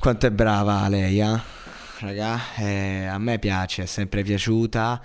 Quanto è brava lei, eh? Raga, eh, a me piace, è sempre piaciuta.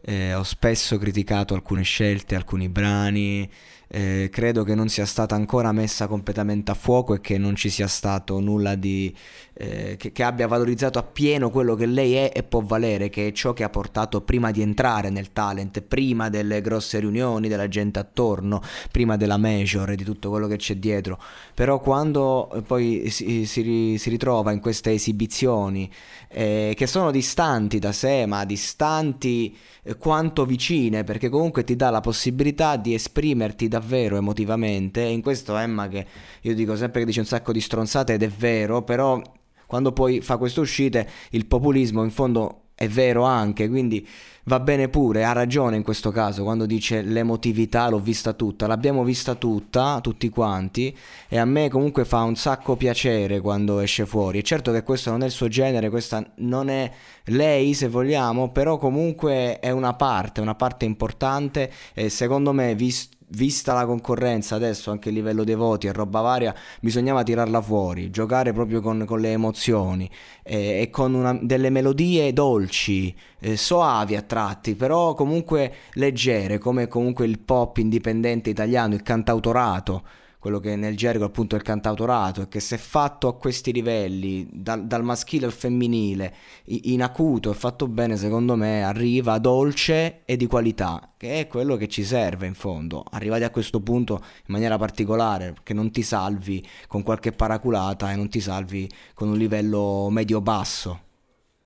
Eh, ho spesso criticato alcune scelte, alcuni brani. Eh, credo che non sia stata ancora messa completamente a fuoco e che non ci sia stato nulla di eh, che, che, abbia valorizzato appieno quello che lei è e può valere, che è ciò che ha portato prima di entrare nel talent, prima delle grosse riunioni, della gente attorno, prima della major e di tutto quello che c'è dietro. Però quando eh, poi si, si, si ritrova in queste esibizioni eh, che sono distanti da sé, ma distanti eh, quanto vicine, perché comunque ti dà la possibilità di esprimerti davvero emotivamente. E in questo Emma che io dico sempre che dice un sacco di stronzate ed è vero, però quando poi fa queste uscite il populismo in fondo è vero anche, quindi va bene pure, ha ragione in questo caso quando dice l'emotività l'ho vista tutta, l'abbiamo vista tutta, tutti quanti, e a me comunque fa un sacco piacere quando esce fuori. E certo che questo non è il suo genere, questa non è lei se vogliamo, però comunque è una parte, una parte importante e secondo me visto vista la concorrenza adesso anche a livello dei voti e roba varia, bisognava tirarla fuori, giocare proprio con, con le emozioni eh, e con una, delle melodie dolci, eh, soavi a tratti, però comunque leggere, come comunque il pop indipendente italiano, il cantautorato quello che nel gergo appunto è il cantautorato e che se fatto a questi livelli, dal, dal maschile al femminile, in acuto e fatto bene, secondo me arriva dolce e di qualità, che è quello che ci serve in fondo. Arrivati a questo punto in maniera particolare, che non ti salvi con qualche paraculata e non ti salvi con un livello medio-basso.